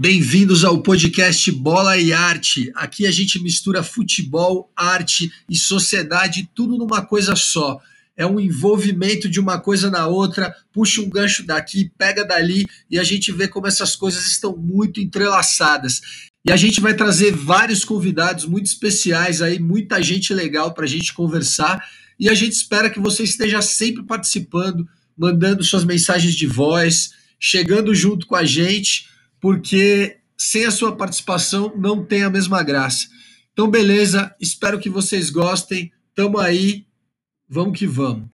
Bem-vindos ao podcast Bola e Arte. Aqui a gente mistura futebol, arte e sociedade, tudo numa coisa só. É um envolvimento de uma coisa na outra, puxa um gancho daqui, pega dali e a gente vê como essas coisas estão muito entrelaçadas. E a gente vai trazer vários convidados muito especiais aí, muita gente legal para a gente conversar. E a gente espera que você esteja sempre participando, mandando suas mensagens de voz, chegando junto com a gente porque sem a sua participação não tem a mesma graça. Então, beleza, espero que vocês gostem. Tamo aí, vamos que vamos.